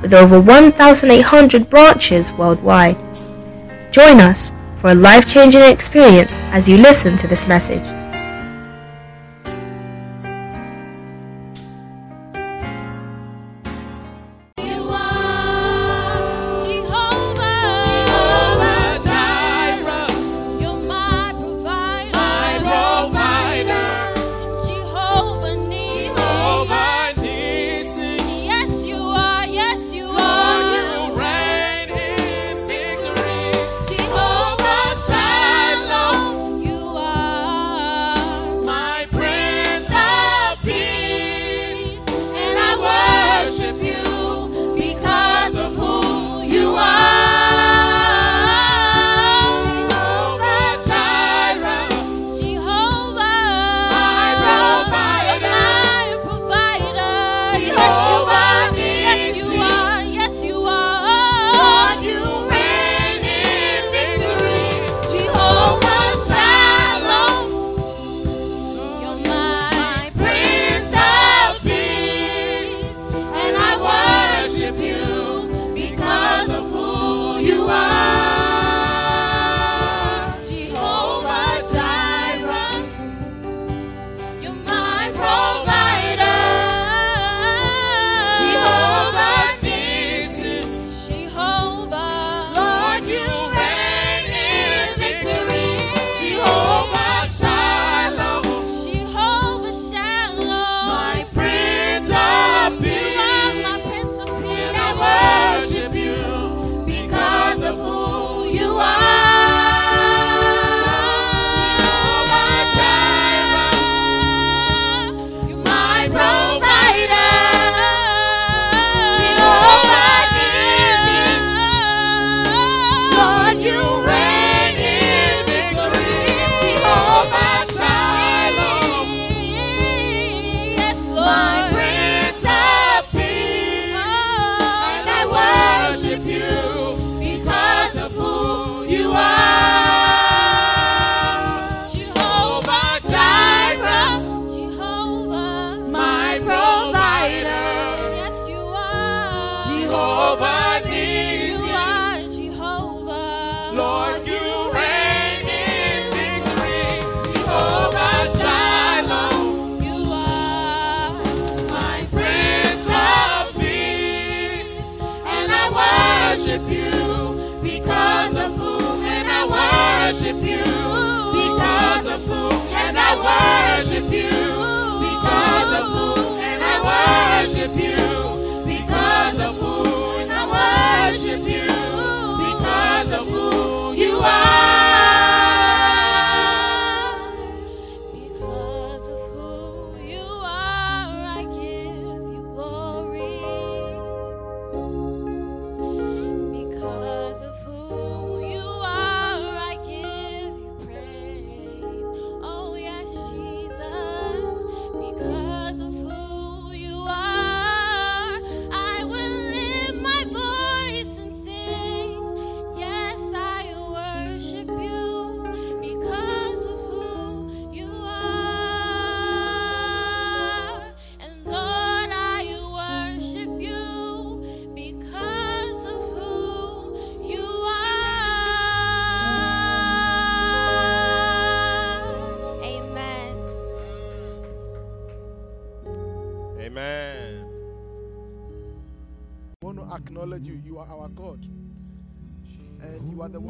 with over 1,800 branches worldwide. Join us for a life-changing experience as you listen to this message.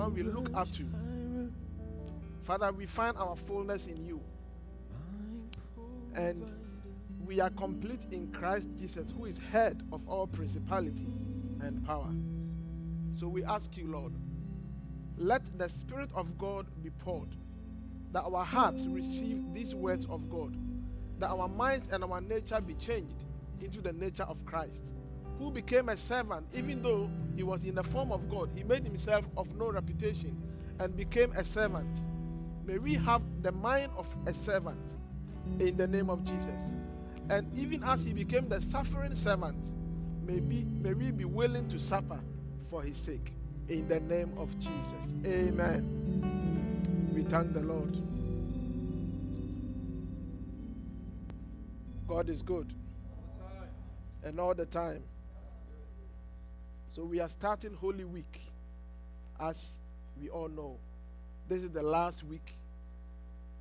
we look up to. Father, we find our fullness in you. And we are complete in Christ Jesus, who is head of all principality and power. So we ask you, Lord, let the Spirit of God be poured, that our hearts receive these words of God, that our minds and our nature be changed into the nature of Christ who became a servant, even though he was in the form of God, he made himself of no reputation and became a servant. May we have the mind of a servant in the name of Jesus. And even as he became the suffering servant, may, be, may we be willing to suffer for his sake in the name of Jesus. Amen. We thank the Lord. God is good. All and all the time. So we are starting Holy Week. As we all know, this is the last week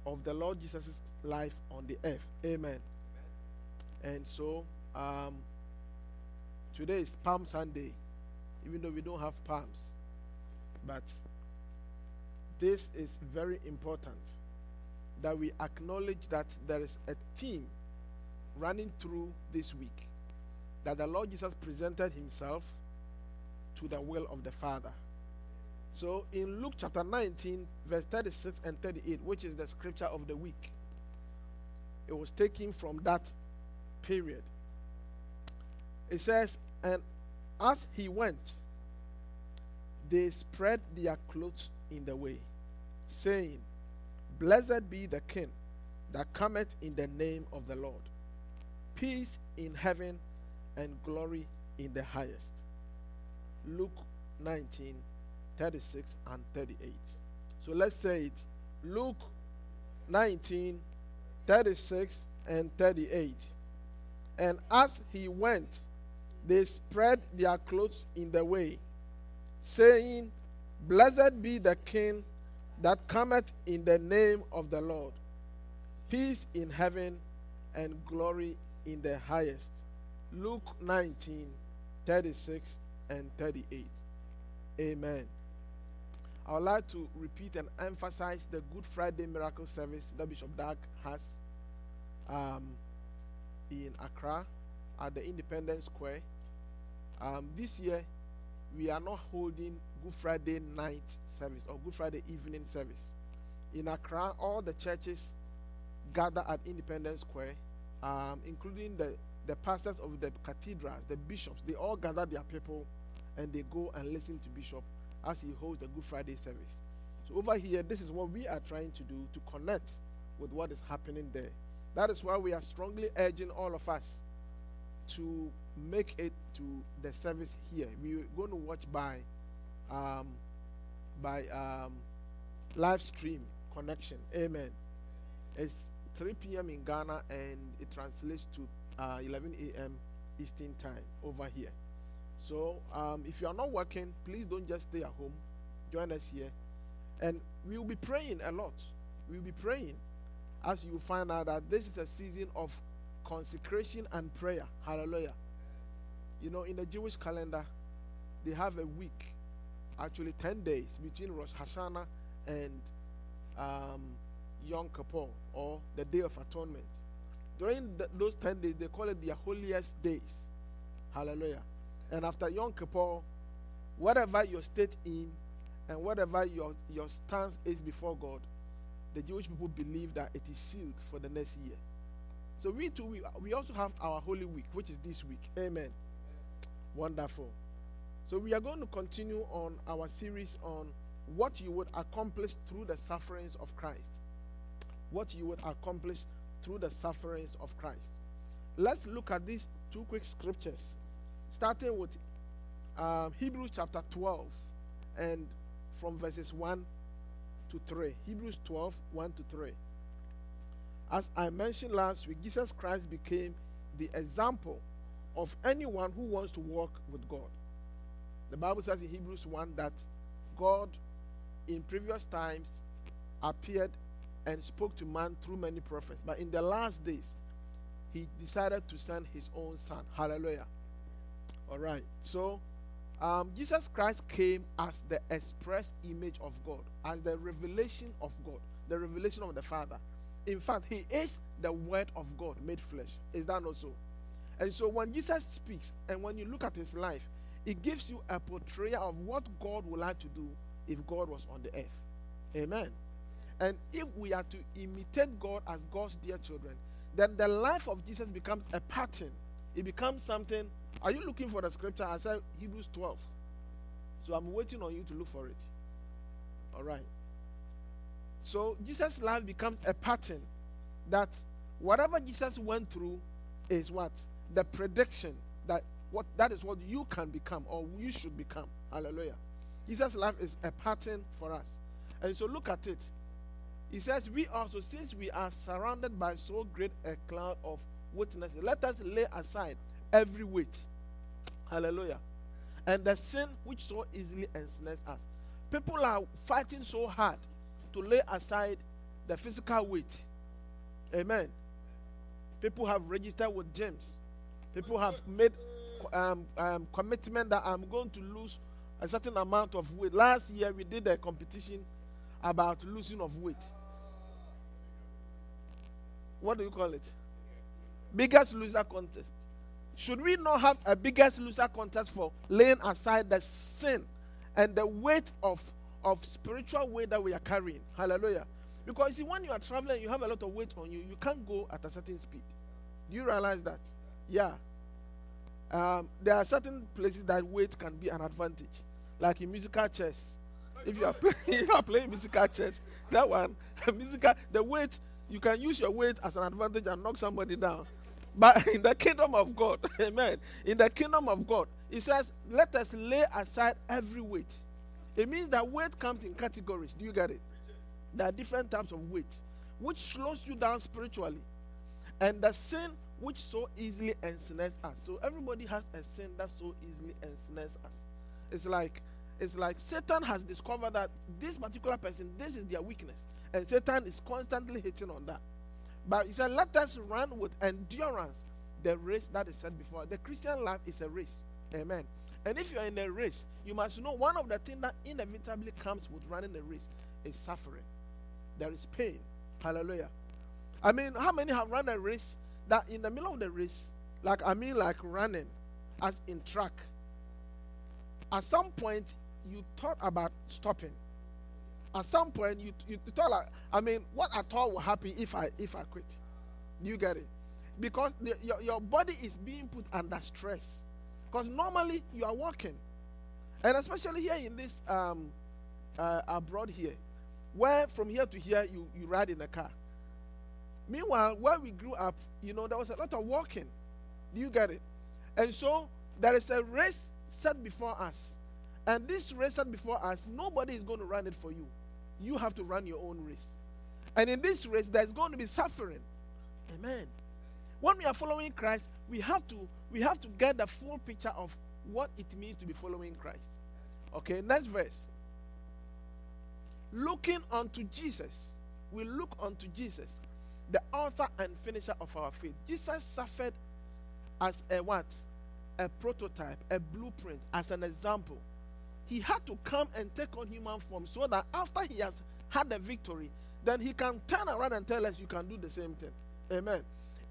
of the Lord Jesus' life on the earth. Amen. And so, um, today is Palm Sunday, even though we don't have palms. But this is very important that we acknowledge that there is a theme running through this week that the Lord Jesus presented himself to the will of the Father. So in Luke chapter 19, verse 36 and 38, which is the scripture of the week, it was taken from that period. It says, And as he went, they spread their clothes in the way, saying, Blessed be the King that cometh in the name of the Lord. Peace in heaven and glory in the highest. Luke 19, 36 and 38. So let's say it. Luke 19, 36 and 38. And as he went, they spread their clothes in the way, saying, Blessed be the King that cometh in the name of the Lord. Peace in heaven and glory in the highest. Luke 19, 36 and 38. Amen. I would like to repeat and emphasize the Good Friday miracle service that Bishop Dag has um, in Accra at the Independence Square. Um, this year, we are not holding Good Friday night service or Good Friday evening service. In Accra, all the churches gather at Independence Square, um, including the, the pastors of the cathedrals, the bishops. They all gather their people and they go and listen to Bishop as he holds the Good Friday service. So over here, this is what we are trying to do to connect with what is happening there. That is why we are strongly urging all of us to make it to the service here. We're going to watch by um, by um, live stream connection. Amen. It's 3 p.m. in Ghana and it translates to uh, 11 a.m. Eastern time over here. So um, if you are not working, please don't just stay at home. Join us here. And we will be praying a lot. We will be praying as you find out that this is a season of consecration and prayer. Hallelujah. You know, in the Jewish calendar, they have a week, actually 10 days between Rosh Hashanah and um, Yom Kippur or the Day of Atonement. During the, those 10 days, they call it their holiest days. Hallelujah. And after Yom Kippur, whatever your state in and whatever your, your stance is before God, the Jewish people believe that it is sealed for the next year. So we too, we, we also have our Holy Week, which is this week. Amen. Wonderful. So we are going to continue on our series on what you would accomplish through the sufferings of Christ. What you would accomplish through the sufferings of Christ. Let's look at these two quick scriptures, starting with um, Hebrews chapter 12 and from verses 1 to 3. Hebrews 12, 1 to 3. As I mentioned last week, Jesus Christ became the example of anyone who wants to walk with God. The Bible says in Hebrews 1 that God in previous times appeared and spoke to man through many prophets, but in the last days, he decided to send his own son. Hallelujah. All right. So, um, Jesus Christ came as the express image of God, as the revelation of God, the revelation of the Father. In fact, he is the word of God made flesh. Is that not so? And so when Jesus speaks and when you look at his life, it gives you a portrayal of what God would like to do if God was on the earth. Amen. And if we are to imitate God as God's dear children, then the life of Jesus becomes a pattern. It becomes something. Are you looking for the scripture? I said Hebrews 12. So I'm waiting on you to look for it. All right. So Jesus' life becomes a pattern that whatever Jesus went through is what? The prediction that what that is what you can become or you should become. Hallelujah. Jesus' life is a pattern for us. And so look at it. He says, We also, since we are surrounded by so great a cloud of witnesses, let us lay aside every weight. Hallelujah. And the sin which so easily ensnares us. People are fighting so hard to lay aside the physical weight. Amen. People have registered with James. People have made um, um, commitment that I'm going to lose a certain amount of weight. Last year we did a competition about losing of weight. What do you call it? Biggest loser contest. Should we not have a biggest loser contest for laying aside the sin and the weight of, of spiritual weight that we are carrying? Hallelujah. Because you see, when you are traveling, you have a lot of weight on you. You can't go at a certain speed. Do you realize that? Yeah. Um, there are certain places that weight can be an advantage, like in musical chairs. If you are playing, you are playing musical chairs, that one, musical, the weight you can use your weight as an advantage and knock somebody down. But in the kingdom of God, amen. In the kingdom of God, it says, "Let us lay aside every weight." It means that weight comes in categories. Do you get it? There are different types of weight, which slows you down spiritually, and the sin which so easily ensnares us. So everybody has a sin that so easily ensnares us. It's like it's like Satan has discovered that this particular person, this is their weakness, and Satan is constantly hitting on that. But he said, "Let us run with endurance the race that is set before." us." The Christian life is a race. Amen. And if you are in a race, you must know one of the things that inevitably comes with running a race is suffering. There is pain. Hallelujah. I mean, how many have run a race that in the middle of the race, like I mean, like running, as in track, at some point you thought about stopping. At some point you you thought like, I mean, what at all will happen if I if I quit? You get it? Because the, your your body is being put under stress. Because normally you are walking, and especially here in this um uh, abroad here, where from here to here you you ride in a car. Meanwhile, where we grew up, you know, there was a lot of walking. Do you get it? And so there is a race set before us. And this race set before us, nobody is going to run it for you. You have to run your own race. And in this race, there's going to be suffering. Amen. When we are following Christ, we have to we have to get the full picture of what it means to be following Christ. Okay, next verse. Looking unto Jesus. We look unto Jesus the author and finisher of our faith. Jesus suffered as a what? A prototype, a blueprint, as an example. He had to come and take on human form so that after he has had the victory, then he can turn around and tell us you can do the same thing. Amen.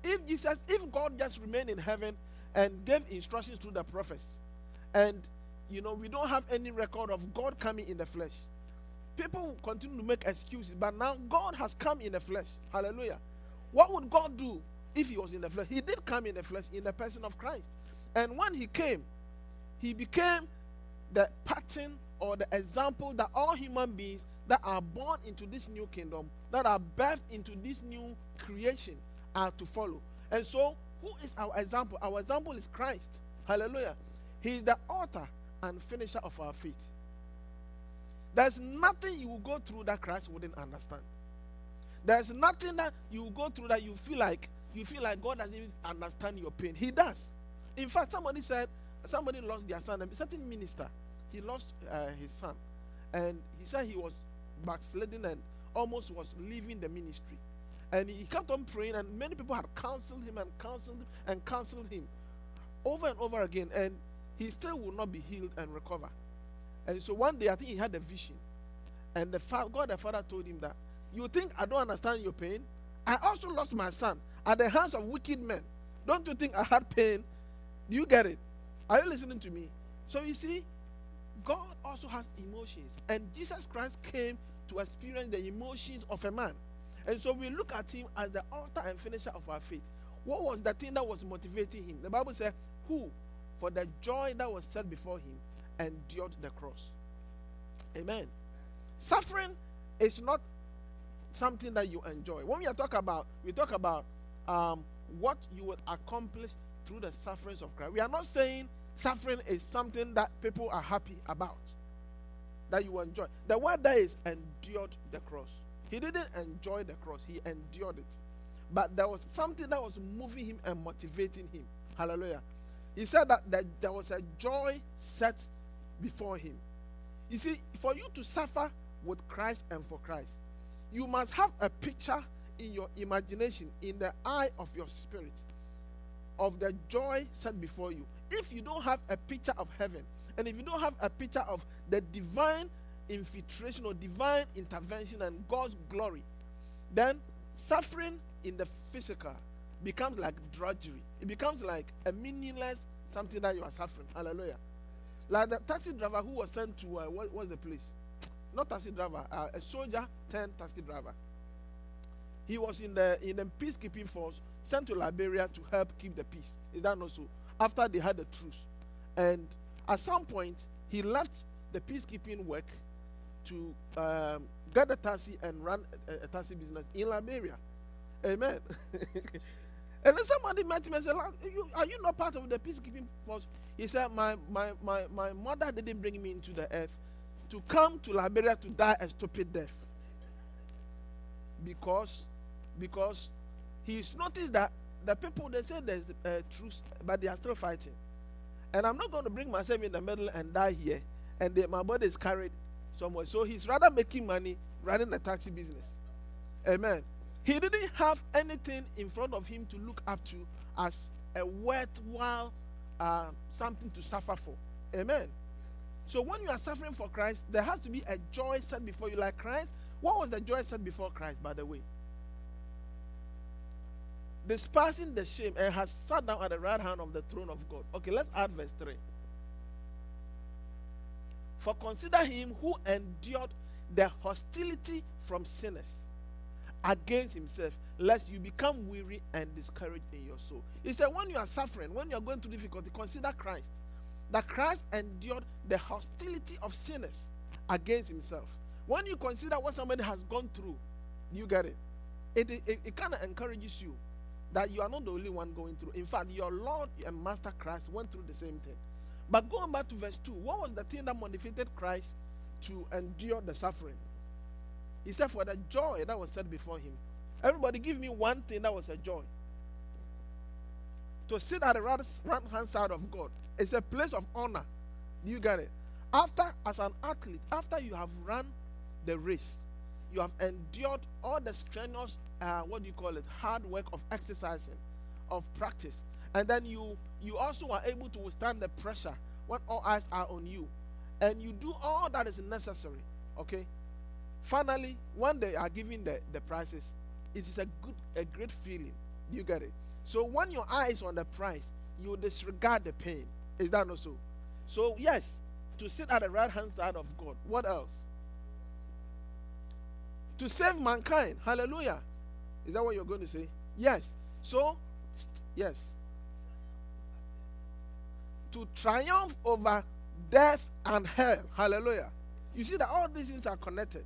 If Jesus, if God just remained in heaven and gave instructions through the prophets, and you know, we don't have any record of God coming in the flesh, people continue to make excuses, but now God has come in the flesh. Hallelujah. What would God do if he was in the flesh? He did come in the flesh in the person of Christ. And when he came, he became the pattern or the example that all human beings that are born into this new kingdom, that are birthed into this new creation, are to follow. And so, who is our example? Our example is Christ. Hallelujah. He is the author and finisher of our faith. There's nothing you will go through that Christ wouldn't understand. There's nothing that you will go through that you feel like you feel like God doesn't even understand your pain. He does. In fact, somebody said somebody lost their son. A certain minister, he lost uh, his son, and he said he was backsliding and almost was leaving the ministry. And he kept on praying, and many people had counseled him and counseled him and counseled him over and over again, and he still will not be healed and recover. And so one day, I think he had a vision, and the fa- God the Father told him that you think I don't understand your pain? I also lost my son at the hands of wicked men. Don't you think I had pain? Do you get it? Are you listening to me? So you see, God also has emotions, and Jesus Christ came to experience the emotions of a man. And so we look at him as the author and finisher of our faith. What was the thing that was motivating him? The Bible said, Who, for the joy that was set before him, endured the cross. Amen. Suffering is not something that you enjoy. When we talking about, we talk about um, what you will accomplish through the sufferings of Christ. We are not saying suffering is something that people are happy about, that you enjoy. The word there is endured the cross. He didn't enjoy the cross, he endured it. But there was something that was moving him and motivating him. Hallelujah. He said that, that there was a joy set before him. You see, for you to suffer with Christ and for Christ, you must have a picture in your imagination, in the eye of your spirit, of the joy set before you. If you don't have a picture of heaven, and if you don't have a picture of the divine infiltration or divine intervention and God's glory, then suffering in the physical becomes like drudgery. It becomes like a meaningless something that you are suffering. Hallelujah. Like the taxi driver who was sent to uh, what was the place? Not taxi driver, uh, a soldier turned taxi driver. He was in the in the peacekeeping force sent to Liberia to help keep the peace. Is that not so? After they had the truce, and at some point he left the peacekeeping work to um, get a taxi and run a, a taxi business in Liberia. Amen. and then somebody met him and said, "Are you, are you not part of the peacekeeping force?" He said, my, my, my, my mother didn't bring me into the earth to come to Liberia to die a stupid death. Because, because he's noticed that the people, they say there's a truce, but they are still fighting. And I'm not going to bring myself in the middle and die here. And they, my body is carried somewhere. So he's rather making money running the taxi business. Amen. He didn't have anything in front of him to look up to as a worthwhile uh, something to suffer for. Amen. So when you are suffering for Christ, there has to be a joy set before you, like Christ. What was the joy set before Christ, by the way? Despising the shame and has sat down at the right hand of the throne of God. Okay, let's add verse 3. For consider him who endured the hostility from sinners against himself, lest you become weary and discouraged in your soul. He said, when you are suffering, when you are going through difficulty, consider Christ. That Christ endured the hostility of sinners against himself. When you consider what somebody has gone through, you get it. It, it, it kind of encourages you that you are not the only one going through. In fact, your Lord and Master Christ went through the same thing. But going back to verse 2, what was the thing that motivated Christ to endure the suffering? He said, For the joy that was set before him. Everybody, give me one thing that was a joy. To sit at the right hand side of God is a place of honor. You get it? After, as an athlete, after you have run the race, you have endured all the strenuous, uh, what do you call it, hard work of exercising, of practice, and then you you also are able to withstand the pressure when all eyes are on you, and you do all that is necessary. Okay, finally, when they are giving the, the prices, it is a good, a great feeling. You get it? So when your eye is on the price, you disregard the pain. Is that not so? So yes, to sit at the right hand side of God. What else? To save mankind. Hallelujah. Is that what you're going to say? Yes. So, yes. To triumph over death and hell. Hallelujah. You see that all these things are connected.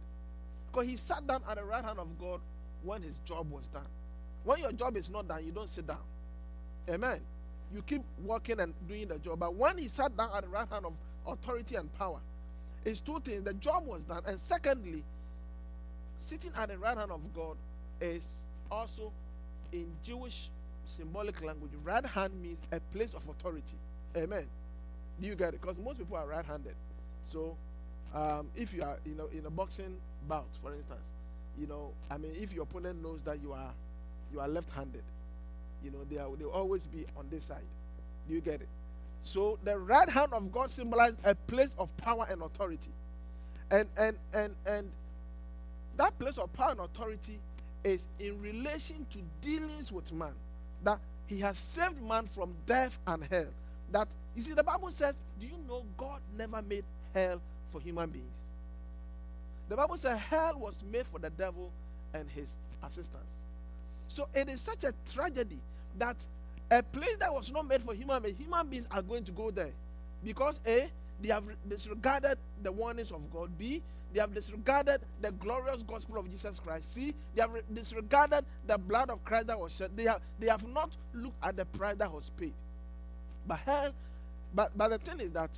Because he sat down at the right hand of God when his job was done. When your job is not done, you don't sit down. Amen. You keep working and doing the job. But when he sat down at the right hand of authority and power, it's two things. The job was done. And secondly, sitting at the right hand of God is also in Jewish symbolic language. Right hand means a place of authority. Amen. Do you get it? Because most people are right handed. So um, if you are you know in a boxing bout, for instance, you know, I mean, if your opponent knows that you are you are left-handed, you know, they are they always be on this side. Do you get it? So the right hand of God symbolizes a place of power and authority, and and and and that place of power and authority is in relation to dealings with man. That he has saved man from death and hell. That you see, the Bible says, "Do you know God never made hell for human beings?" The Bible says hell was made for the devil and his assistants. So it is such a tragedy that a place that was not made for human beings, human beings are going to go there. Because A, they have disregarded the warnings of God. B, they have disregarded the glorious gospel of Jesus Christ. C, they have disregarded the blood of Christ that was shed. They have they have not looked at the price that was paid. But hell, but but the thing is that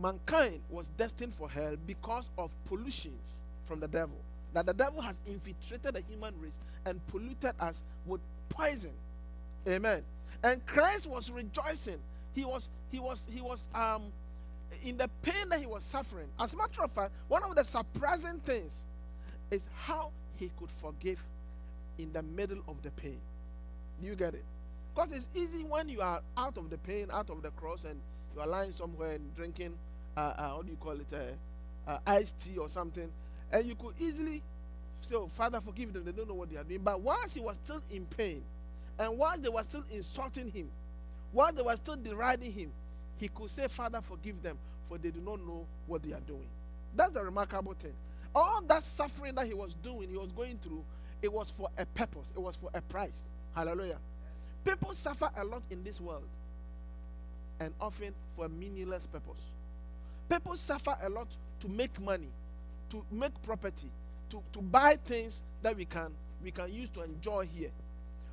mankind was destined for hell because of pollutions from the devil. That the devil has infiltrated the human race and polluted us with poison. Amen. And Christ was rejoicing. He was he was he was um in the pain that he was suffering. As a matter of fact, one of the surprising things is how he could forgive in the middle of the pain. Do you get it? Because it's easy when you are out of the pain, out of the cross, and you are lying somewhere and drinking, uh, uh, what do you call it, uh, uh, iced tea or something, and you could easily say, oh, Father, forgive them, they don't know what they are doing. But whilst he was still in pain, and whilst they were still insulting him, while they were still deriding him, he could say, Father, forgive them, for they do not know what they are doing. That's the remarkable thing. All that suffering that he was doing, he was going through, it was for a purpose, it was for a price. Hallelujah. People suffer a lot in this world, and often for a meaningless purpose. People suffer a lot to make money, to make property, to, to buy things that we can we can use to enjoy here.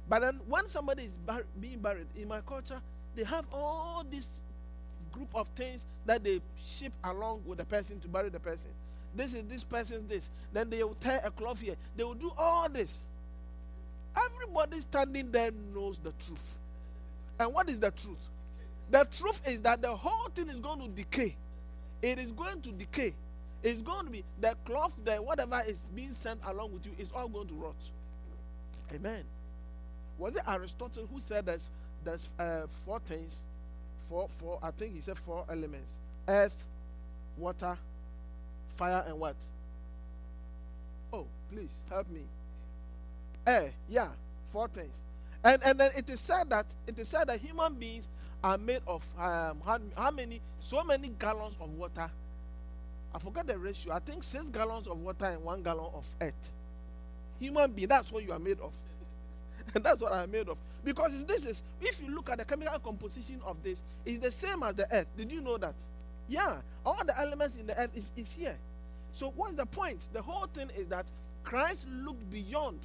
But then when somebody is bur- being buried in my culture, they have all this group of things that they ship along with the person to bury the person. This is this person's this. Then they will tear a cloth here. They will do all this. Everybody standing there knows the truth. And what is the truth? The truth is that the whole thing is going to decay. It is going to decay. It's going to be the cloth, the whatever is being sent along with you is all going to rot. Amen. Was it Aristotle who said there's there's uh, four things, four four? I think he said four elements: earth, water, fire, and what? Oh, please help me. Air, yeah, four things. And and then it is said that it is said that human beings are made of um, how, how many so many gallons of water. I forgot the ratio. I think six gallons of water and one gallon of earth. Human being, that's what you are made of. And that's what I'm made of. Because this is, if you look at the chemical composition of this, it's the same as the earth. Did you know that? Yeah, all the elements in the earth is, is here. So what's the point? The whole thing is that Christ looked beyond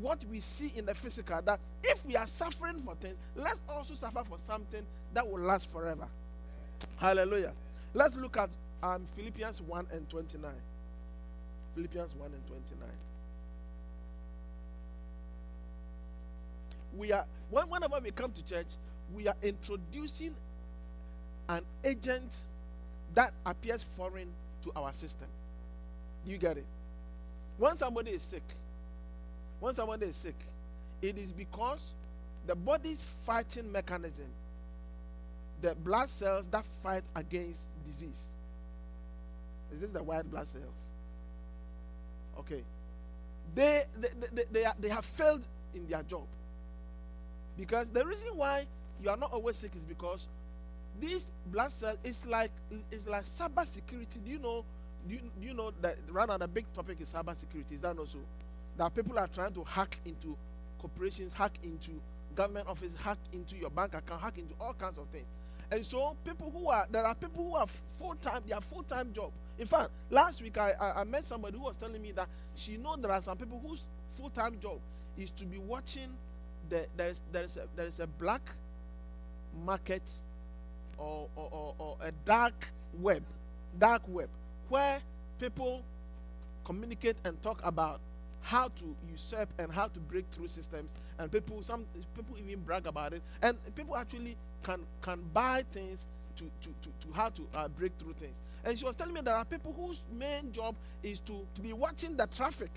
what we see in the physical. That if we are suffering for things, let's also suffer for something that will last forever. Hallelujah. Let's look at um, Philippians 1 and 29. Philippians 1 and 29. We are when, whenever we come to church we are introducing an agent that appears foreign to our system. You get it? When somebody is sick when somebody is sick it is because the body's fighting mechanism the blood cells that fight against disease. Is this the white blood cells? Okay. They they, they, they, are, they have failed in their job because the reason why you are not always sick is because this blood cell is like is like cyber security. Do you know? Do you, do you know that now the big topic is cyber security? Is that also that people are trying to hack into corporations, hack into government office, hack into your bank account, hack into all kinds of things. And so people who are there are people who are full time, they are full time job. In fact, last week I, I I met somebody who was telling me that she know there are some people whose full time job is to be watching the there's there's a, there's a black market or, or, or, or a dark web, dark web, where people communicate and talk about how to usurp and how to break through systems. And people some people even brag about it. And people actually can can buy things to to to, to how to uh, break through things. And she was telling me there are people whose main job is to to be watching the traffic.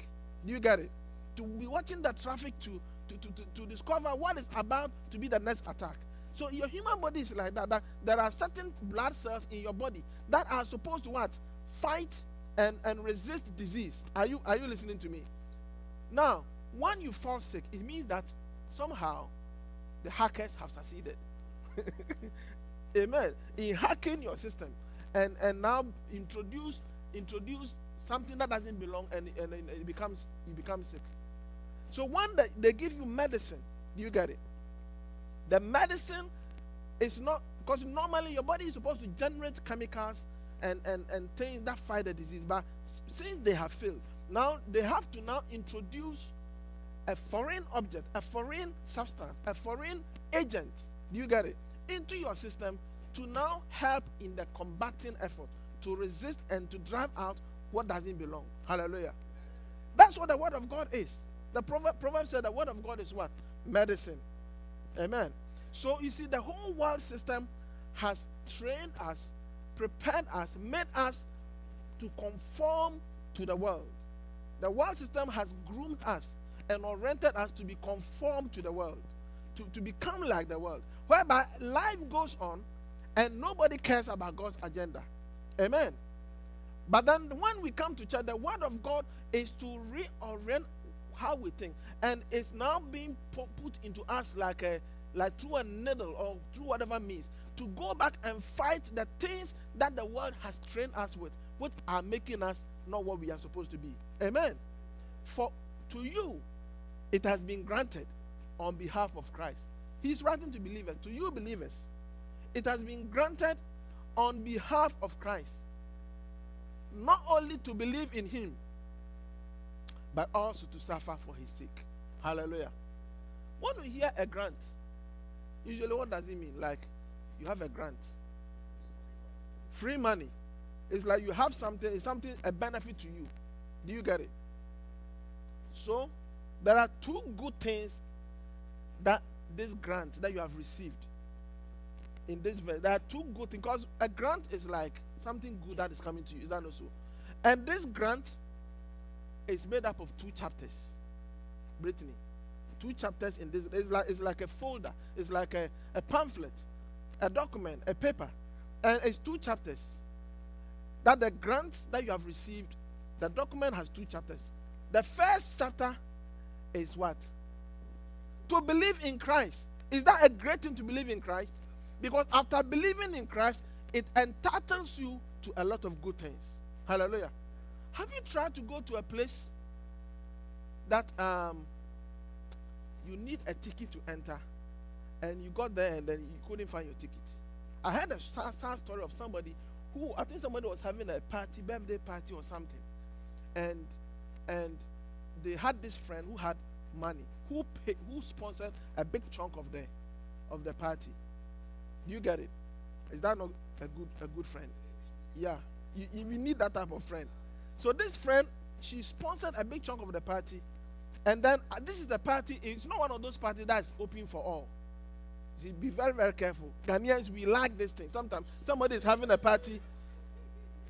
Do you get it? To be watching the traffic to to, to, to, discover what is about to be the next attack. So your human body is like that, that there are certain blood cells in your body that are supposed to what? Fight and, and resist disease. Are you are you listening to me? Now when you fall sick it means that somehow the hackers have succeeded. Amen. In hacking your system and and now introduce introduce something that doesn't belong and, and, and it becomes it becomes sick so when they, they give you medicine do you get it the medicine is not Because normally your body is supposed to generate chemicals and, and, and things that fight the disease. But since they have failed, now they have to now introduce a foreign object, a foreign substance, a foreign agent. Do you get it? Into your system to now help in the combating effort to resist and to drive out what doesn't belong. Hallelujah. That's what the word of God is. The proverb, proverb said the word of God is what? Medicine. Amen. So you see, the whole world system has trained us, prepared us, made us to conform to the world. The world system has groomed us and oriented us to be conformed to the world, to, to become like the world, whereby life goes on and nobody cares about God's agenda. Amen. But then when we come to church, the word of God is to reorient how we think, and it's now being put into us like a like through a needle or through whatever means to go back and fight the things that the world has trained us with, which are making us not what we are supposed to be. Amen. For to you, it has been granted on behalf of Christ. He's writing to believers, to you believers, it has been granted on behalf of Christ not only to believe in him, but also to suffer for his sake. Hallelujah. When you hear a grant, usually what does it mean? Like you have a grant. Free money. It's like you have something, it's something, a benefit to you. Do you get it? So there are two good things that this grant that you have received in this verse. There are two good things because a grant is like something good that is coming to you. Is that not so? And this grant is made up of two chapters. Brittany, two chapters in this. It's like it's like a folder. It's like a, a pamphlet, a document, a paper, and it's two chapters. That the grant that you have received, the document has two chapters. The first chapter is what? To believe in Christ. Is that a great thing to believe in Christ? Because after believing in Christ, it entitles you to a lot of good things. Hallelujah. Have you tried to go to a place that um, you need a ticket to enter, and you got there and then you couldn't find your ticket? I heard a sad, sad story of somebody who I think somebody was having a party, birthday party or something, and and they had this friend who had money, who paid, who sponsored a big chunk of the of the party. Do you get it? Is that not a good a good friend? Yeah, you, you you need that type of friend. So this friend, she sponsored a big chunk of the party, and then uh, this is the party. It's not one of those parties that's open for all. Be very very careful. Ghanaians we like this thing. Sometimes somebody is having a party,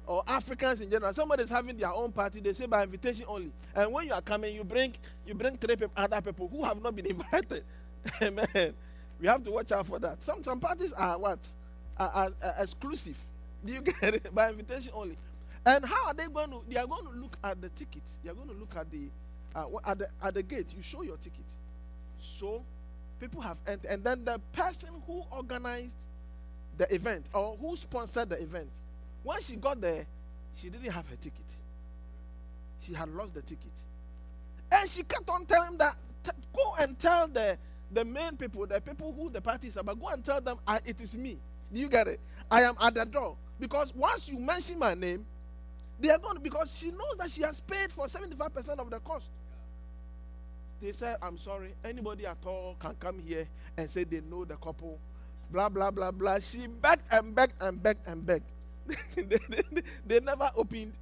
or Africans in general. Somebody is having their own party. They say by invitation only. And when you are coming, you bring you bring three other people who have not been invited. Amen. We have to watch out for that. Some some parties are what are, are, are exclusive. Do you get it? By invitation only. And how are they going to? They are going to look at the ticket. They are going to look at the uh, at the at the gate. You show your ticket. So people have entered, and then the person who organized the event or who sponsored the event, when she got there, she didn't have her ticket. She had lost the ticket, and she kept on telling that "T- go and tell the the main people, the people who the party is about, go and tell them I, it is me. Do you get it? I am at the door because once you mention my name, they are going to, because she knows that she has paid for 75% of the cost. They said, I'm sorry, anybody at all can come here and say they know the couple, blah, blah, blah, blah. She begged and begged and begged and begged. they, they- they never opened.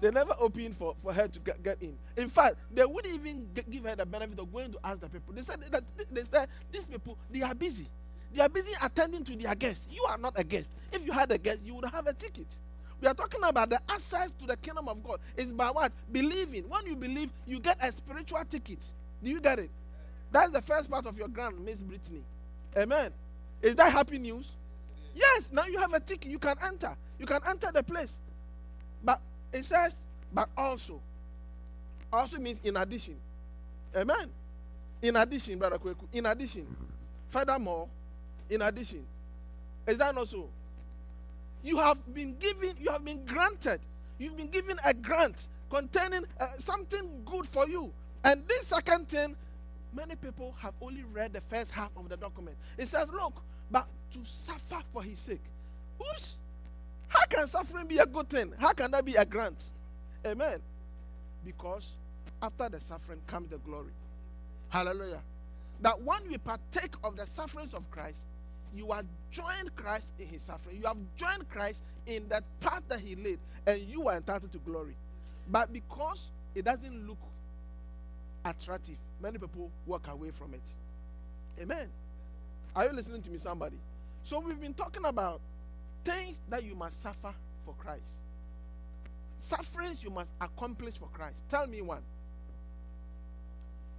They never opened for, for her to get, get in. In fact, they wouldn't even give her the benefit of going to ask the people. They said that they said these people they are busy. They are busy attending to their guests. You are not a guest. If you had a guest, you would have a ticket. We are talking about the access to the kingdom of God. It's by what? Believing. When you believe, you get a spiritual ticket. Do you get it? That's the first part of your grant, Miss Brittany. Amen. Is that happy news? Yes. Now you have a ticket. You can enter. You can enter the place. But it says, but also. Also means in addition. Amen. In addition, brother Kweku. In addition. Furthermore, in addition. Is that not so? You have been given, you have been granted, you've been given a grant containing uh, something good for you. And this second thing, many people have only read the first half of the document. It says, Look, but to suffer for his sake. Oops. How can suffering be a good thing? How can that be a grant? Amen. Because after the suffering comes the glory. Hallelujah. That when we partake of the sufferings of Christ, you are joined Christ in his suffering. You have joined Christ in that path that he laid, and you are entitled to glory. But because it doesn't look attractive, many people walk away from it. Amen. Are you listening to me, somebody? So we've been talking about things that you must suffer for Christ. Sufferings you must accomplish for Christ. Tell me one.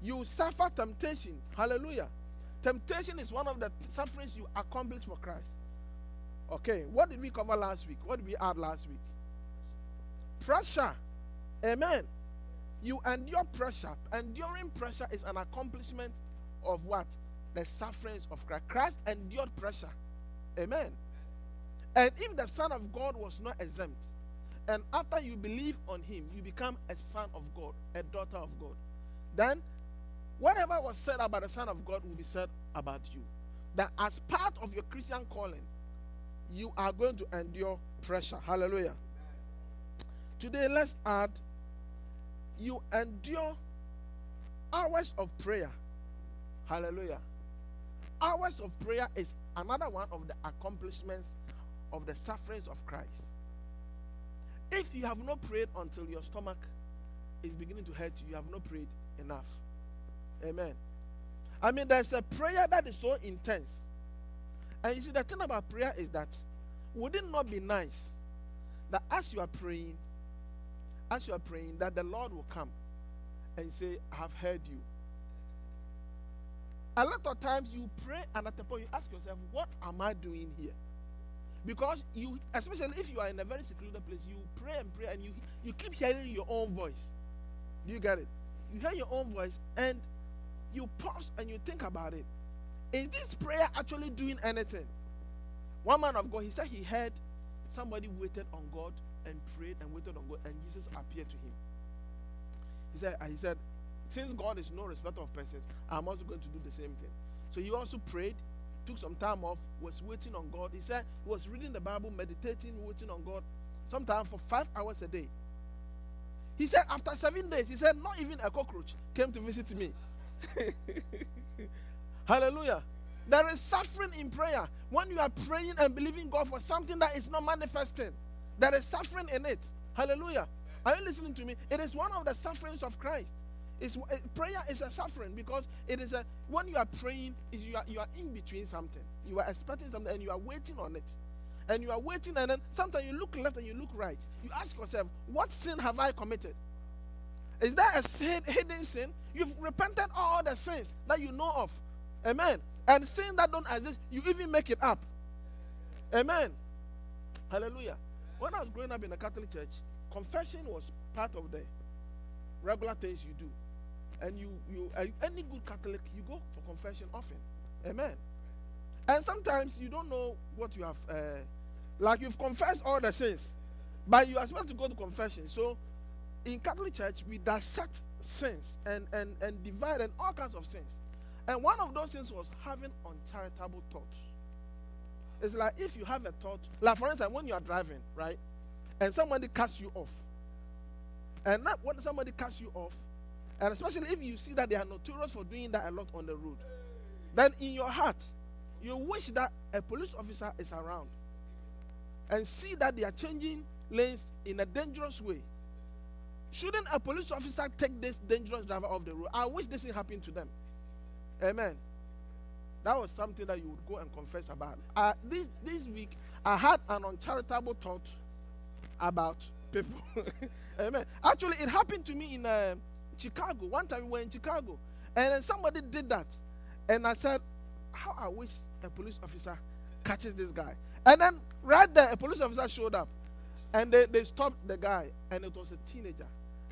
You suffer temptation. Hallelujah. Temptation is one of the sufferings you accomplish for Christ. Okay, what did we cover last week? What did we add last week? Pressure. Amen. You endure pressure. Enduring pressure is an accomplishment of what? The sufferings of Christ. Christ endured pressure. Amen. And if the Son of God was not exempt, and after you believe on him, you become a son of God, a daughter of God, then whatever was said about the Son of God will be said about you. That as part of your Christian calling, you are going to endure pressure. Hallelujah. Today, let's add you endure hours of prayer. Hallelujah. Hours of prayer is another one of the accomplishments of the sufferings of Christ. If you have not prayed until your stomach is beginning to hurt you, you have not prayed enough. Amen. I mean, there's a prayer that is so intense. And you see, the thing about prayer is that would it not be nice that as you are praying, as you are praying, that the Lord will come and say, I have heard you. A lot of times you pray and at the point you ask yourself, What am I doing here? Because you, especially if you are in a very secluded place, you pray and pray and you, you keep hearing your own voice. Do you get it? You hear your own voice and you pause and you think about it. Is this prayer actually doing anything? One man of God, he said he heard somebody waited on God and prayed and waited on God, and Jesus appeared to him. He said, he said, since God is no respecter of persons, I'm also going to do the same thing. So he also prayed, took some time off, was waiting on God. He said he was reading the Bible, meditating, waiting on God, sometimes for five hours a day. He said after seven days, he said, not even a cockroach came to visit me. Hallelujah. There is suffering in prayer. When you are praying and believing God for something that is not manifesting, there is suffering in it. Hallelujah. Are you listening to me? It is one of the sufferings of Christ. It's, uh, prayer is a suffering because it is a when you are praying, is you are you are in between something. You are expecting something and you are waiting on it. And you are waiting, and then sometimes you look left and you look right. You ask yourself, What sin have I committed? Is that a sin, hidden sin? You've repented all the sins that you know of. Amen. And sin that don't exist, you even make it up. Amen. Hallelujah. When I was growing up in the Catholic Church, confession was part of the regular things you do. And you, you, uh, any good Catholic, you go for confession often. Amen. And sometimes you don't know what you have, uh, like you've confessed all the sins, but you are supposed to go to confession. So in Catholic Church, we dissect sins and, and, and divide and all kinds of sins. And one of those things was having uncharitable thoughts. It's like if you have a thought, like for instance, when you are driving, right, and somebody cuts you off, and not when somebody cuts you off, and especially if you see that they are notorious for doing that a lot on the road, then in your heart, you wish that a police officer is around and see that they are changing lanes in a dangerous way. Shouldn't a police officer take this dangerous driver off the road? I wish this thing happened to them. Amen. That was something that you would go and confess about. Uh, this this week, I had an uncharitable thought about people. Amen. Actually, it happened to me in uh, Chicago. One time we were in Chicago, and then somebody did that, and I said, "How I wish a police officer catches this guy." And then right there, a police officer showed up, and they, they stopped the guy, and it was a teenager,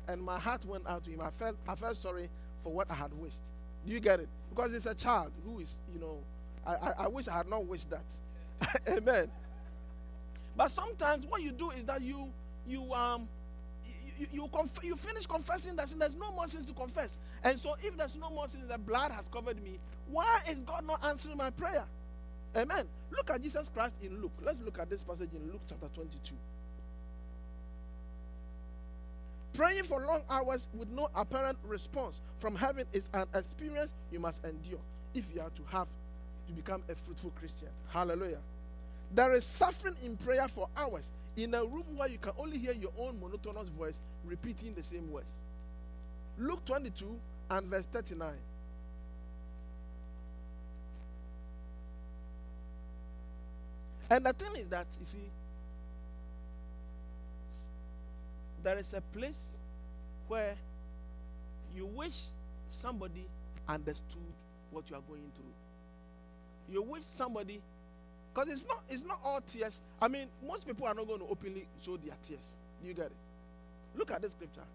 and my heart went out to him. I felt I felt sorry for what I had wished. Do you get it? Because it's a child who is, you know, I, I, I wish I had not wished that. Amen. But sometimes what you do is that you you um you you, conf- you finish confessing that sin. There's no more sins to confess. And so if there's no more sins, the blood has covered me. Why is God not answering my prayer? Amen. Look at Jesus Christ in Luke. Let's look at this passage in Luke chapter 22. Praying for long hours with no apparent response from heaven is an experience you must endure if you are to have to become a fruitful Christian. Hallelujah. There is suffering in prayer for hours in a room where you can only hear your own monotonous voice repeating the same words. Luke 22 and verse 39. And the thing is that, you see, there is a place where you wish somebody understood what you are going through. You wish somebody, because it's not it's not all tears. I mean, most people are not going to openly show their tears. You get it? Look at this scripture.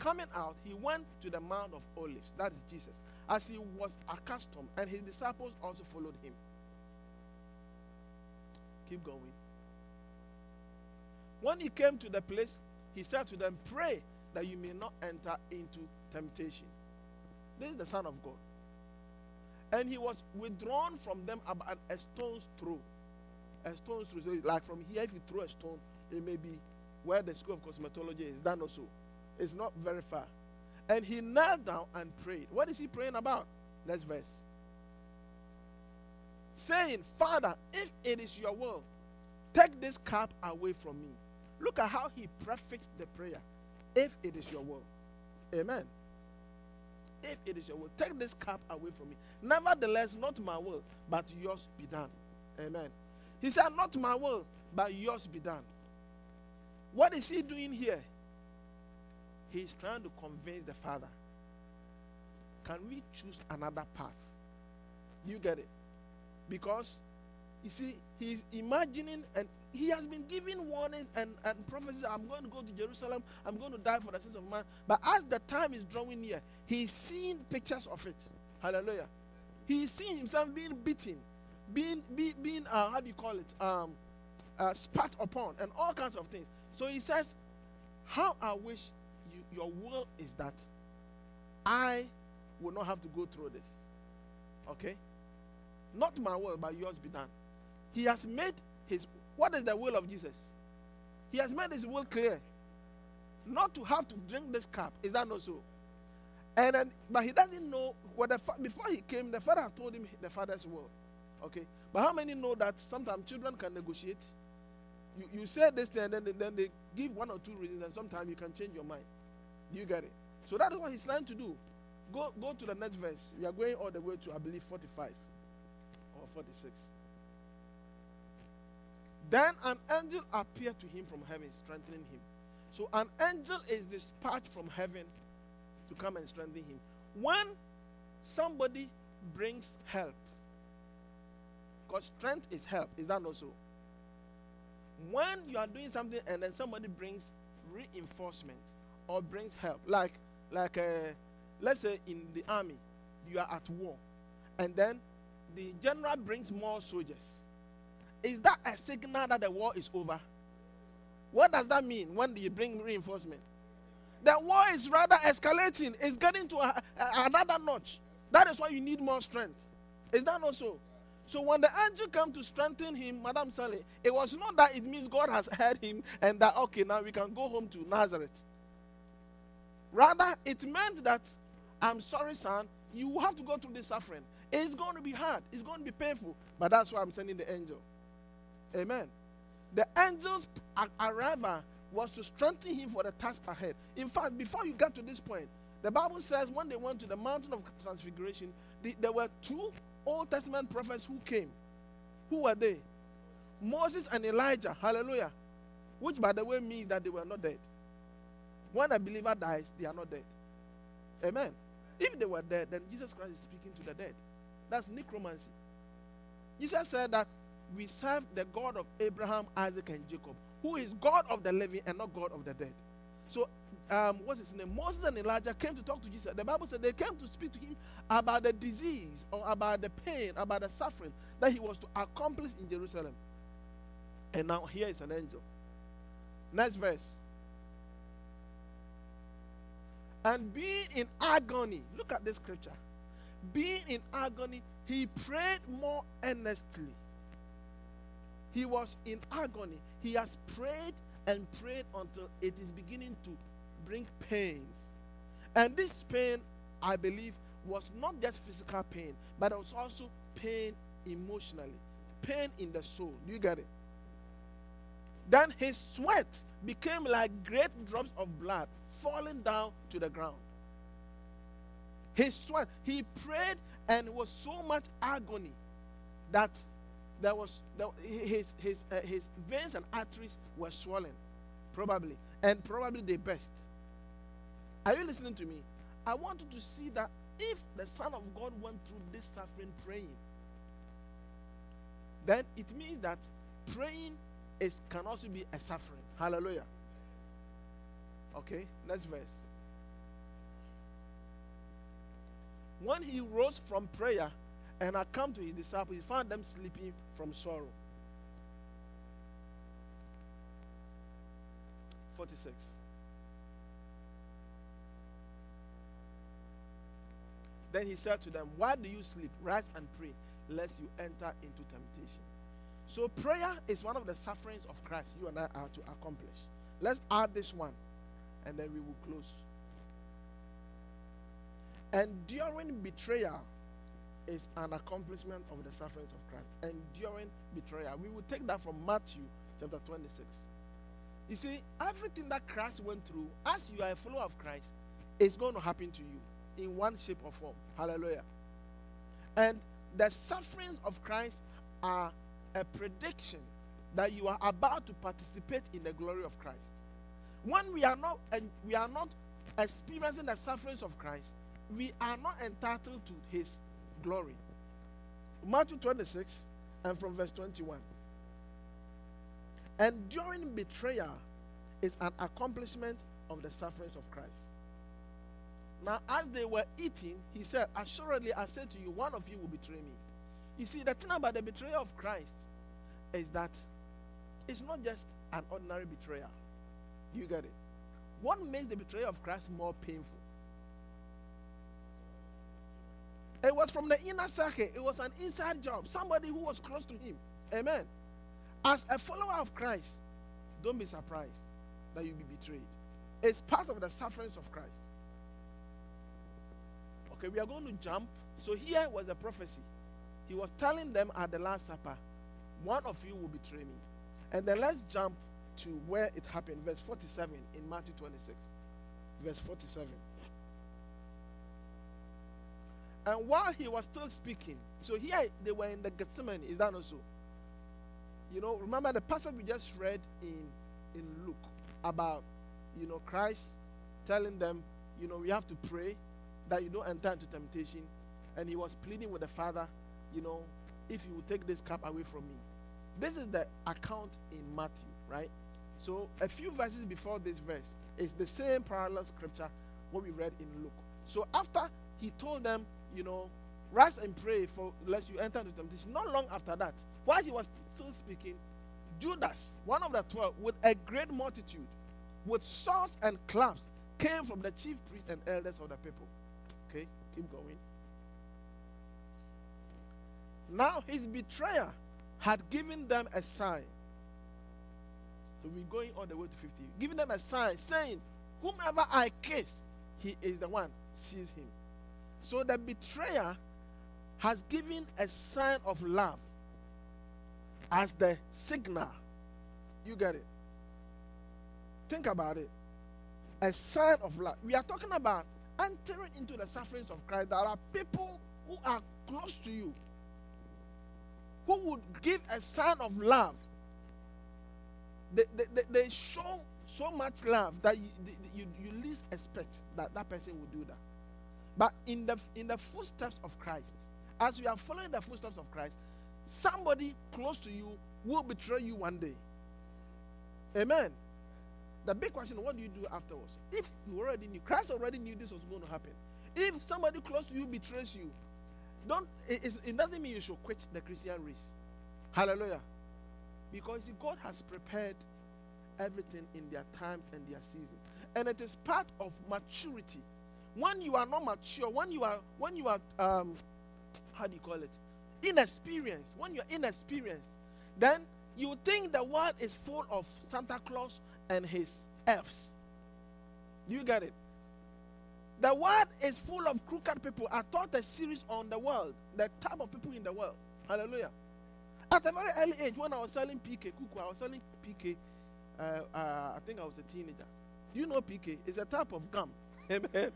Coming out, he went to the Mount of Olives. That is Jesus, as he was accustomed, and his disciples also followed him. Keep going. When he came to the place, he said to them, Pray that you may not enter into temptation. This is the Son of God. And he was withdrawn from them about a stone's throw. A stone's throw. So like from here, if you throw a stone, it may be where the school of cosmetology is. That also. It's not very far. And he knelt down and prayed. What is he praying about? Next verse saying, Father, if it is your will, take this cup away from me. Look at how he prefixed the prayer. If it is your will. Amen. If it is your will, take this cup away from me. Nevertheless, not my will, but yours be done. Amen. He said, Not my will, but yours be done. What is he doing here? He's trying to convince the Father. Can we choose another path? You get it? Because you see, he's imagining and he has been giving warnings and, and prophecies. I'm going to go to Jerusalem, I'm going to die for the sins of man. But as the time is drawing near, he's seeing pictures of it. Hallelujah. He's seeing himself being beaten, being being, being uh, how do you call it? Um uh, spat upon and all kinds of things. So he says, How I wish you, your will is that I will not have to go through this. Okay? Not my will, but yours be done. He has made his what is the will of Jesus? He has made his will clear. Not to have to drink this cup. Is that not so? And then, but he doesn't know what the fa- before he came, the father told him the father's will. Okay, but how many know that sometimes children can negotiate? You, you say this thing, and then, then they give one or two reasons, and sometimes you can change your mind. Do you get it? So that is what he's trying to do. Go go to the next verse. We are going all the way to I believe 45 or 46. Then an angel appeared to him from heaven, strengthening him. So an angel is dispatched from heaven to come and strengthen him. When somebody brings help, because strength is help, is that not so? When you are doing something and then somebody brings reinforcement or brings help, like like uh, let's say in the army, you are at war, and then the general brings more soldiers. Is that a signal that the war is over? What does that mean when you bring reinforcement? The war is rather escalating. It's getting to a, a- another notch. That is why you need more strength. Is that not so? So when the angel came to strengthen him, Madam Sally, it was not that it means God has heard him and that okay now we can go home to Nazareth. Rather, it meant that I'm sorry, son, you have to go through this suffering. It's going to be hard. It's going to be painful. But that's why I'm sending the angel. Amen. The angel's arrival was to strengthen him for the task ahead. In fact, before you get to this point, the Bible says when they went to the mountain of transfiguration, the, there were two Old Testament prophets who came. Who were they? Moses and Elijah. Hallelujah. Which, by the way, means that they were not dead. When a believer dies, they are not dead. Amen. If they were dead, then Jesus Christ is speaking to the dead. That's necromancy. Jesus said that we serve the God of Abraham, Isaac, and Jacob, who is God of the living and not God of the dead. So, um, what's his name? Moses and Elijah came to talk to Jesus. The Bible said they came to speak to him about the disease or about the pain, about the suffering that he was to accomplish in Jerusalem. And now here is an angel. Next verse. And being in agony, look at this scripture. Being in agony, he prayed more earnestly. He was in agony. He has prayed and prayed until it is beginning to bring pains. And this pain, I believe, was not just physical pain, but it was also pain emotionally, pain in the soul. Do you get it? Then his sweat became like great drops of blood falling down to the ground. His sweat, he prayed and was so much agony that there was there, his his uh, his veins and arteries were swollen, probably, and probably they burst. Are you listening to me? I want you to see that if the Son of God went through this suffering praying, then it means that praying is can also be a suffering. Hallelujah. Okay, next verse. When he rose from prayer and had come to his disciples, he found them sleeping from sorrow. 46. Then he said to them, Why do you sleep? Rise and pray, lest you enter into temptation. So, prayer is one of the sufferings of Christ you and I are to accomplish. Let's add this one, and then we will close. Enduring betrayal is an accomplishment of the sufferings of Christ. Enduring betrayal. We will take that from Matthew chapter 26. You see, everything that Christ went through, as you are a follower of Christ, is going to happen to you in one shape or form. Hallelujah. And the sufferings of Christ are a prediction that you are about to participate in the glory of Christ. When we are not and we are not experiencing the sufferings of Christ, we are not entitled to his glory. Matthew 26 and from verse 21. Enduring betrayal is an accomplishment of the sufferings of Christ. Now, as they were eating, he said, Assuredly, I say to you, one of you will betray me. You see, the thing about the betrayal of Christ is that it's not just an ordinary betrayal. You get it? What makes the betrayal of Christ more painful? It was from the inner circle, it was an inside job, somebody who was close to him. Amen. As a follower of Christ, don't be surprised that you'll be betrayed. It's part of the sufferings of Christ. Okay, we are going to jump. So here was a prophecy. He was telling them at the Last Supper, one of you will betray me. And then let's jump to where it happened, verse 47 in Matthew 26. Verse 47. And while he was still speaking, so here they were in the Gethsemane, is that not so? You know, remember the passage we just read in in Luke about you know Christ telling them, you know, we have to pray that you don't enter into temptation, and he was pleading with the Father, you know, if you will take this cup away from me. This is the account in Matthew, right? So a few verses before this verse is the same parallel scripture what we read in Luke. So after he told them, you know, rise and pray for lest you enter into temptation. Not long after that, while he was still speaking, Judas, one of the twelve, with a great multitude, with swords and clubs, came from the chief priests and elders of the people. Okay, keep going. Now his betrayer had given them a sign. So we're going all the way to 50. Giving them a sign saying, Whomever I kiss, he is the one, seize him. So the betrayer has given a sign of love as the signal. You get it? Think about it. A sign of love. We are talking about entering into the sufferings of Christ. There are people who are close to you who would give a sign of love. They, they, they, they show so much love that you, you, you least expect that that person will do that. But in the in the footsteps of Christ, as you are following the footsteps of Christ, somebody close to you will betray you one day. Amen. The big question: What do you do afterwards? If you already knew, Christ already knew this was going to happen. If somebody close to you betrays you, don't. It, it doesn't mean you should quit the Christian race. Hallelujah. Because God has prepared everything in their time and their season, and it is part of maturity. When you are not mature, when you are when you are um, how do you call it? Inexperienced. When you're inexperienced, then you think the world is full of Santa Claus and his elves. Do you get it? The world is full of crooked people. I taught a series on the world, the type of people in the world. Hallelujah. At a very early age, when I was selling PK, Kuku, I was selling PK. Uh, uh, I think I was a teenager. Do you know PK? It's a type of gum. Amen.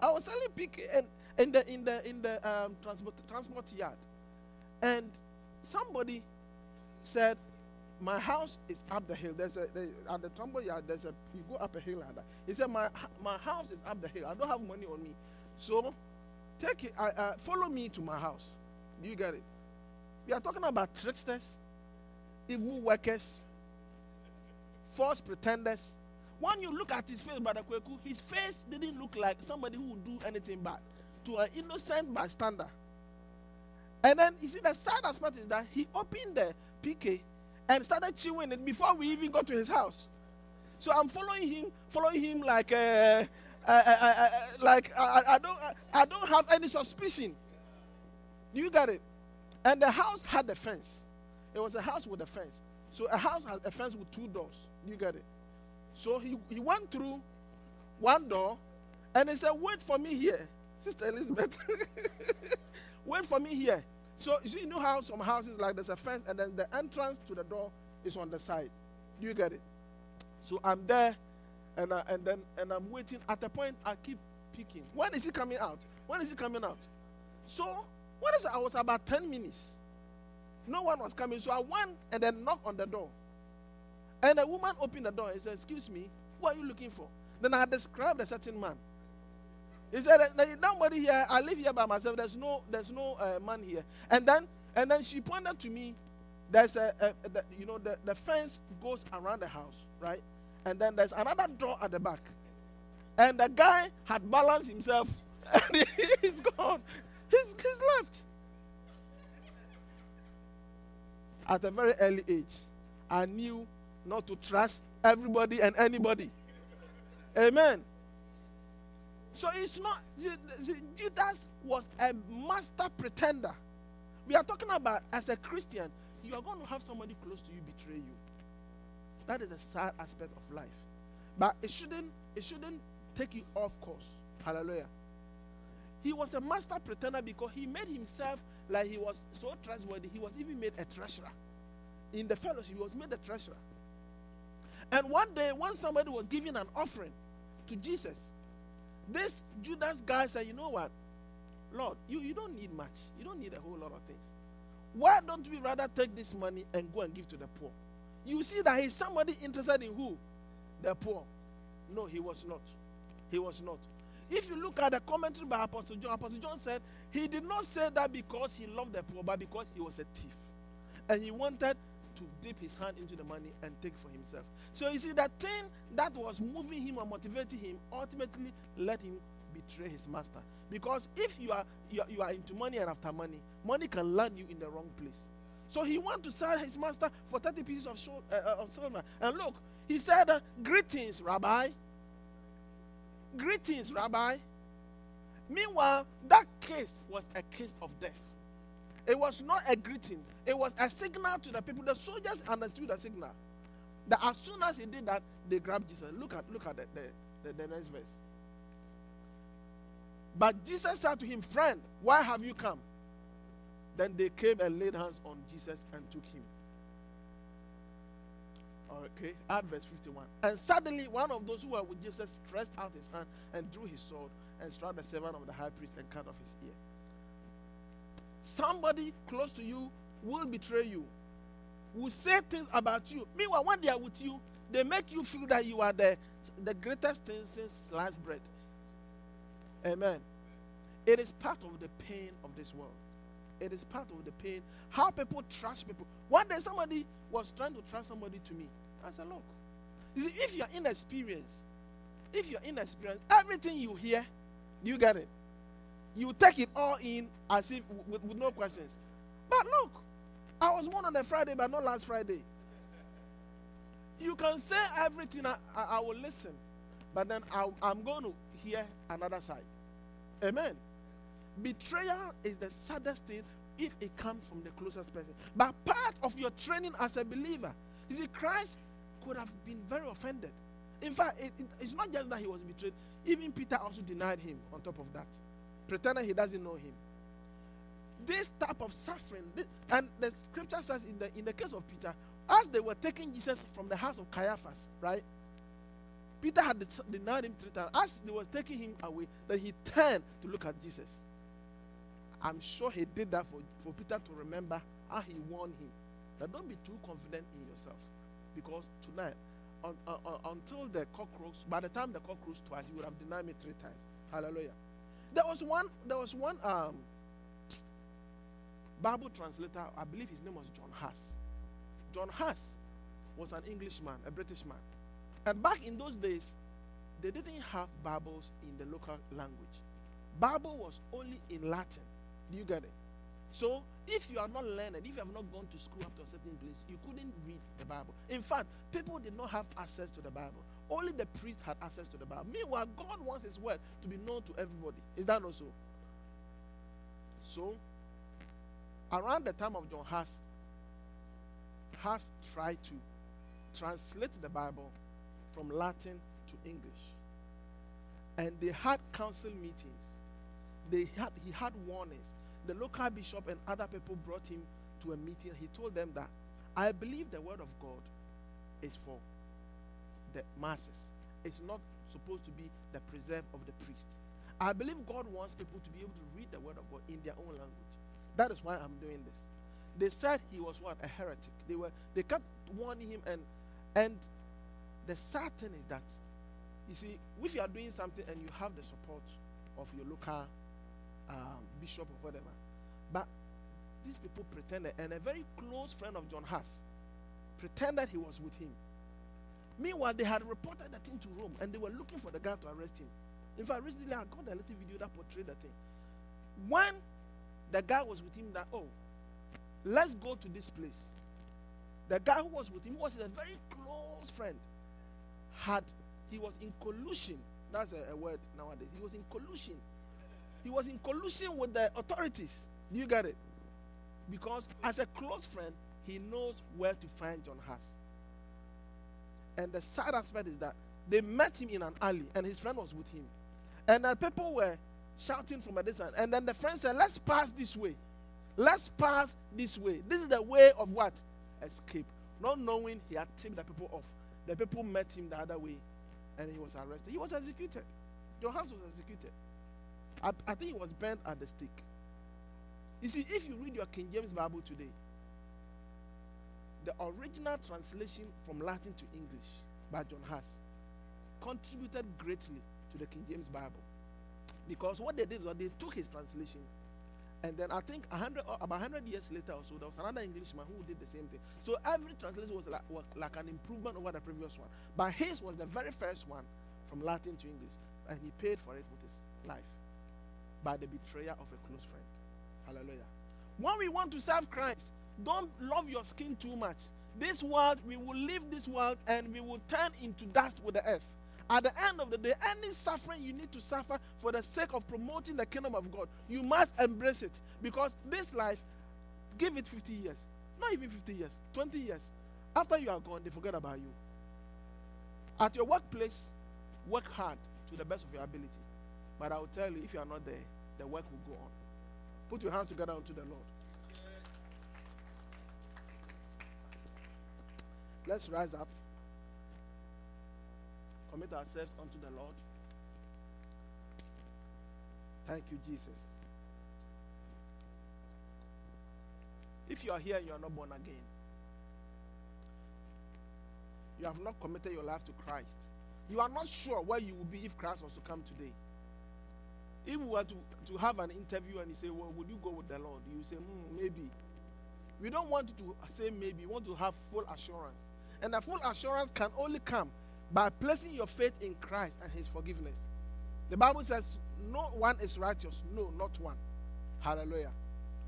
I was selling PK and in the in the in the um, transport transport yard, and somebody said, "My house is up the hill. There's a there, at the transport yard. There's a you go up a hill like that." He said, "My my house is up the hill. I don't have money on me, so take it. Uh, uh, follow me to my house. Do you get it? We are talking about tricksters, evil workers, false pretenders. When you look at his face, Brother Kweku, his face didn't look like somebody who would do anything bad to an innocent bystander. And then you see the sad aspect is that he opened the PK and started chewing it before we even got to his house. So I'm following him, following him like, uh, uh, uh, uh, uh, like I, I don't, I don't have any suspicion. Do you get it? And the house had a fence. It was a house with a fence. So a house has a fence with two doors. Do you get it? So he, he went through one door and he said, Wait for me here. Sister Elizabeth, wait for me here. So you know how some houses like there's a fence and then the entrance to the door is on the side. Do you get it? So I'm there and I, and then and I'm waiting. At a point, I keep peeking. When is he coming out? When is he coming out? So what is it? I was about 10 minutes. No one was coming. So I went and then knocked on the door. And a woman opened the door and said, Excuse me, who are you looking for? Then I described a certain man. He said, "There's nobody here. I live here by myself. There's no, there's no uh, man here." And then, and then she pointed to me. There's a, a the, you know, the, the fence goes around the house, right? And then there's another door at the back. And the guy had balanced himself, and he's gone. He's, he's left. At a very early age, I knew not to trust everybody and anybody. Amen. So it's not, Judas was a master pretender. We are talking about as a Christian, you are going to have somebody close to you betray you. That is a sad aspect of life. But it shouldn't, it shouldn't take you off course. Hallelujah. He was a master pretender because he made himself like he was so trustworthy. He was even made a treasurer. In the fellowship, he was made a treasurer. And one day, when somebody was giving an offering to Jesus, this Judas guy said, You know what? Lord, you, you don't need much. You don't need a whole lot of things. Why don't we rather take this money and go and give to the poor? You see that he's somebody interested in who? The poor. No, he was not. He was not. If you look at the commentary by Apostle John, Apostle John said he did not say that because he loved the poor, but because he was a thief. And he wanted to dip his hand into the money and take for himself. So you see, that thing that was moving him or motivating him ultimately let him betray his master. Because if you are, you are, you are into money and after money, money can land you in the wrong place. So he went to sell his master for 30 pieces of, shul- uh, uh, of silver. And look, he said, uh, Greetings, Rabbi. Greetings, Rabbi. Meanwhile, that case was a case of death. It was not a greeting, it was a signal to the people. The soldiers understood the signal. That as soon as he did that, they grabbed Jesus. Look at look at the, the, the, the next verse. But Jesus said to him, Friend, why have you come? Then they came and laid hands on Jesus and took him. Okay, add verse 51. And suddenly one of those who were with Jesus stretched out his hand and drew his sword and struck the servant of the high priest and cut off his ear. Somebody close to you will betray you, will say things about you. Meanwhile, when they are with you, they make you feel that you are the, the greatest thing since last bread. Amen. It is part of the pain of this world. It is part of the pain. How people trust people. One day somebody was trying to trust somebody to me. I said, look, you see, if you're inexperienced, if you're inexperienced, everything you hear, you get it. You take it all in as if with, with no questions. But look, I was born on a Friday, but not last Friday. You can say everything, I, I, I will listen, but then I, I'm going to hear another side. Amen. Betrayal is the saddest thing if it comes from the closest person. But part of your training as a believer, you see, Christ could have been very offended. In fact, it- it- it's not just that he was betrayed, even Peter also denied him on top of that, pretending he doesn't know him. This type of suffering, thi- and the scripture says in the in the case of Peter, as they were taking Jesus from the house of Caiaphas, right? Peter had denied him three times. As they was taking him away, then he turned to look at Jesus. I'm sure he did that for, for Peter to remember how he warned him. That don't be too confident in yourself. Because tonight, un- un- until the cock crows, by the time the cock crows twice, you would have denied me three times. Hallelujah. There was one, there was one um, Bible translator, I believe his name was John Huss. John Huss was an Englishman, a British man. And back in those days, they didn't have Bibles in the local language. Bible was only in Latin. Do you get it? So if you are not learned, if you have not gone to school to a certain place, you couldn't read the Bible. In fact, people did not have access to the Bible. Only the priest had access to the Bible. Meanwhile, God wants His word to be known to everybody. Is that not so? So, around the time of John Huss, Huss tried to translate the Bible from Latin to English. And they had council meetings. They had he had warnings. The local bishop and other people brought him to a meeting. He told them that I believe the word of God is for the masses. It's not supposed to be the preserve of the priest. I believe God wants people to be able to read the word of God in their own language. That is why I'm doing this. They said he was what a heretic. They were they kept warning him and and the sad thing is that you see if you are doing something and you have the support of your local um, bishop or whatever, but these people pretended and a very close friend of John Huss pretended he was with him. Meanwhile, they had reported the thing to Rome and they were looking for the guy to arrest him. In fact, recently I got a little video that portrayed the thing. When the guy was with him, that oh, let's go to this place. The guy who was with him was a very close friend. Had he was in collusion. That's a, a word nowadays. He was in collusion. He was in collusion with the authorities. Do you get it? Because as a close friend, he knows where to find John Huss. And the sad aspect is that they met him in an alley and his friend was with him. And then people were shouting from a distance. And then the friend said, Let's pass this way. Let's pass this way. This is the way of what? Escape. Not knowing he had tipped the people off. The people met him the other way and he was arrested. He was executed. Your Huss was executed. I, I think he was burnt at the stake. You see, if you read your King James Bible today, the original translation from Latin to English by John Huss contributed greatly to the King James Bible. Because what they did was they took his translation, and then I think 100, uh, about 100 years later or so, there was another Englishman who did the same thing. So every translation was like, was like an improvement over the previous one. But his was the very first one from Latin to English, and he paid for it with his life by the betrayal of a close friend. Hallelujah. When we want to serve Christ, don't love your skin too much. This world, we will leave this world and we will turn into dust with the earth. At the end of the day, any suffering you need to suffer for the sake of promoting the kingdom of God, you must embrace it. Because this life, give it 50 years. Not even 50 years, 20 years. After you are gone, they forget about you. At your workplace, work hard to the best of your ability. But I will tell you, if you are not there, the work will go on. Put your hands together unto the Lord. Let's rise up. Commit ourselves unto the Lord. Thank you, Jesus. If you are here and you are not born again, you have not committed your life to Christ. You are not sure where you will be if Christ was to come today. If we were to, to have an interview and you say, Well, would you go with the Lord? You say, hmm, maybe. We don't want you to say maybe. We want to have full assurance. And the full assurance can only come by placing your faith in Christ and his forgiveness. The Bible says, No one is righteous. No, not one. Hallelujah.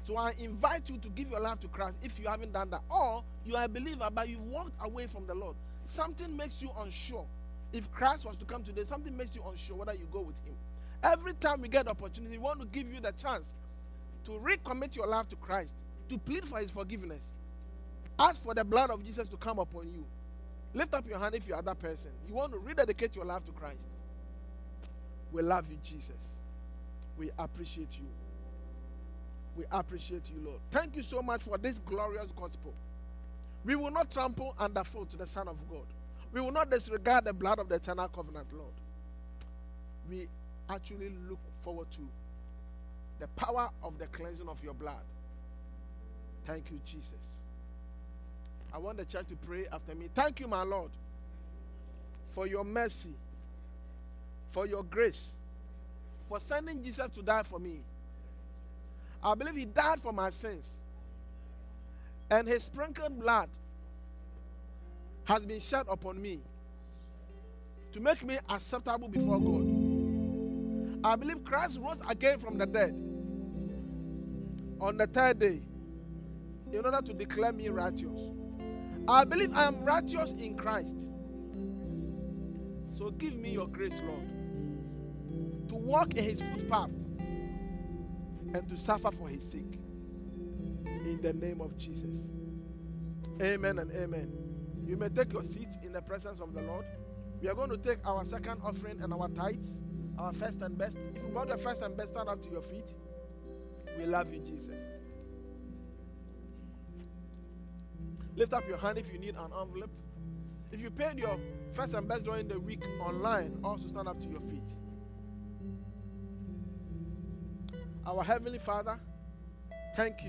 So I invite you to give your life to Christ if you haven't done that. Or you are a believer, but you've walked away from the Lord. Something makes you unsure. If Christ was to come today, something makes you unsure whether you go with him. Every time we get the opportunity, we want to give you the chance to recommit your life to Christ, to plead for his forgiveness. Ask for the blood of Jesus to come upon you. Lift up your hand if you're that person. You want to rededicate your life to Christ. We love you, Jesus. We appreciate you. We appreciate you, Lord. Thank you so much for this glorious gospel. We will not trample underfoot the Son of God. We will not disregard the blood of the eternal covenant, Lord. We actually look forward to the power of the cleansing of your blood. Thank you, Jesus. I want the church to pray after me. Thank you, my Lord, for your mercy, for your grace, for sending Jesus to die for me. I believe he died for my sins. And his sprinkled blood has been shed upon me to make me acceptable before God. I believe Christ rose again from the dead on the third day in order to declare me righteous. I believe I am righteous in Christ. So give me your grace, Lord, to walk in his footpath and to suffer for his sake. In the name of Jesus. Amen and amen. You may take your seats in the presence of the Lord. We are going to take our second offering and our tithes, our first and best. If you brought the first and best, stand up to your feet. We love you, Jesus. Lift up your hand if you need an envelope. If you paid your first and best during the week online, also stand up to your feet. Our Heavenly Father, thank you.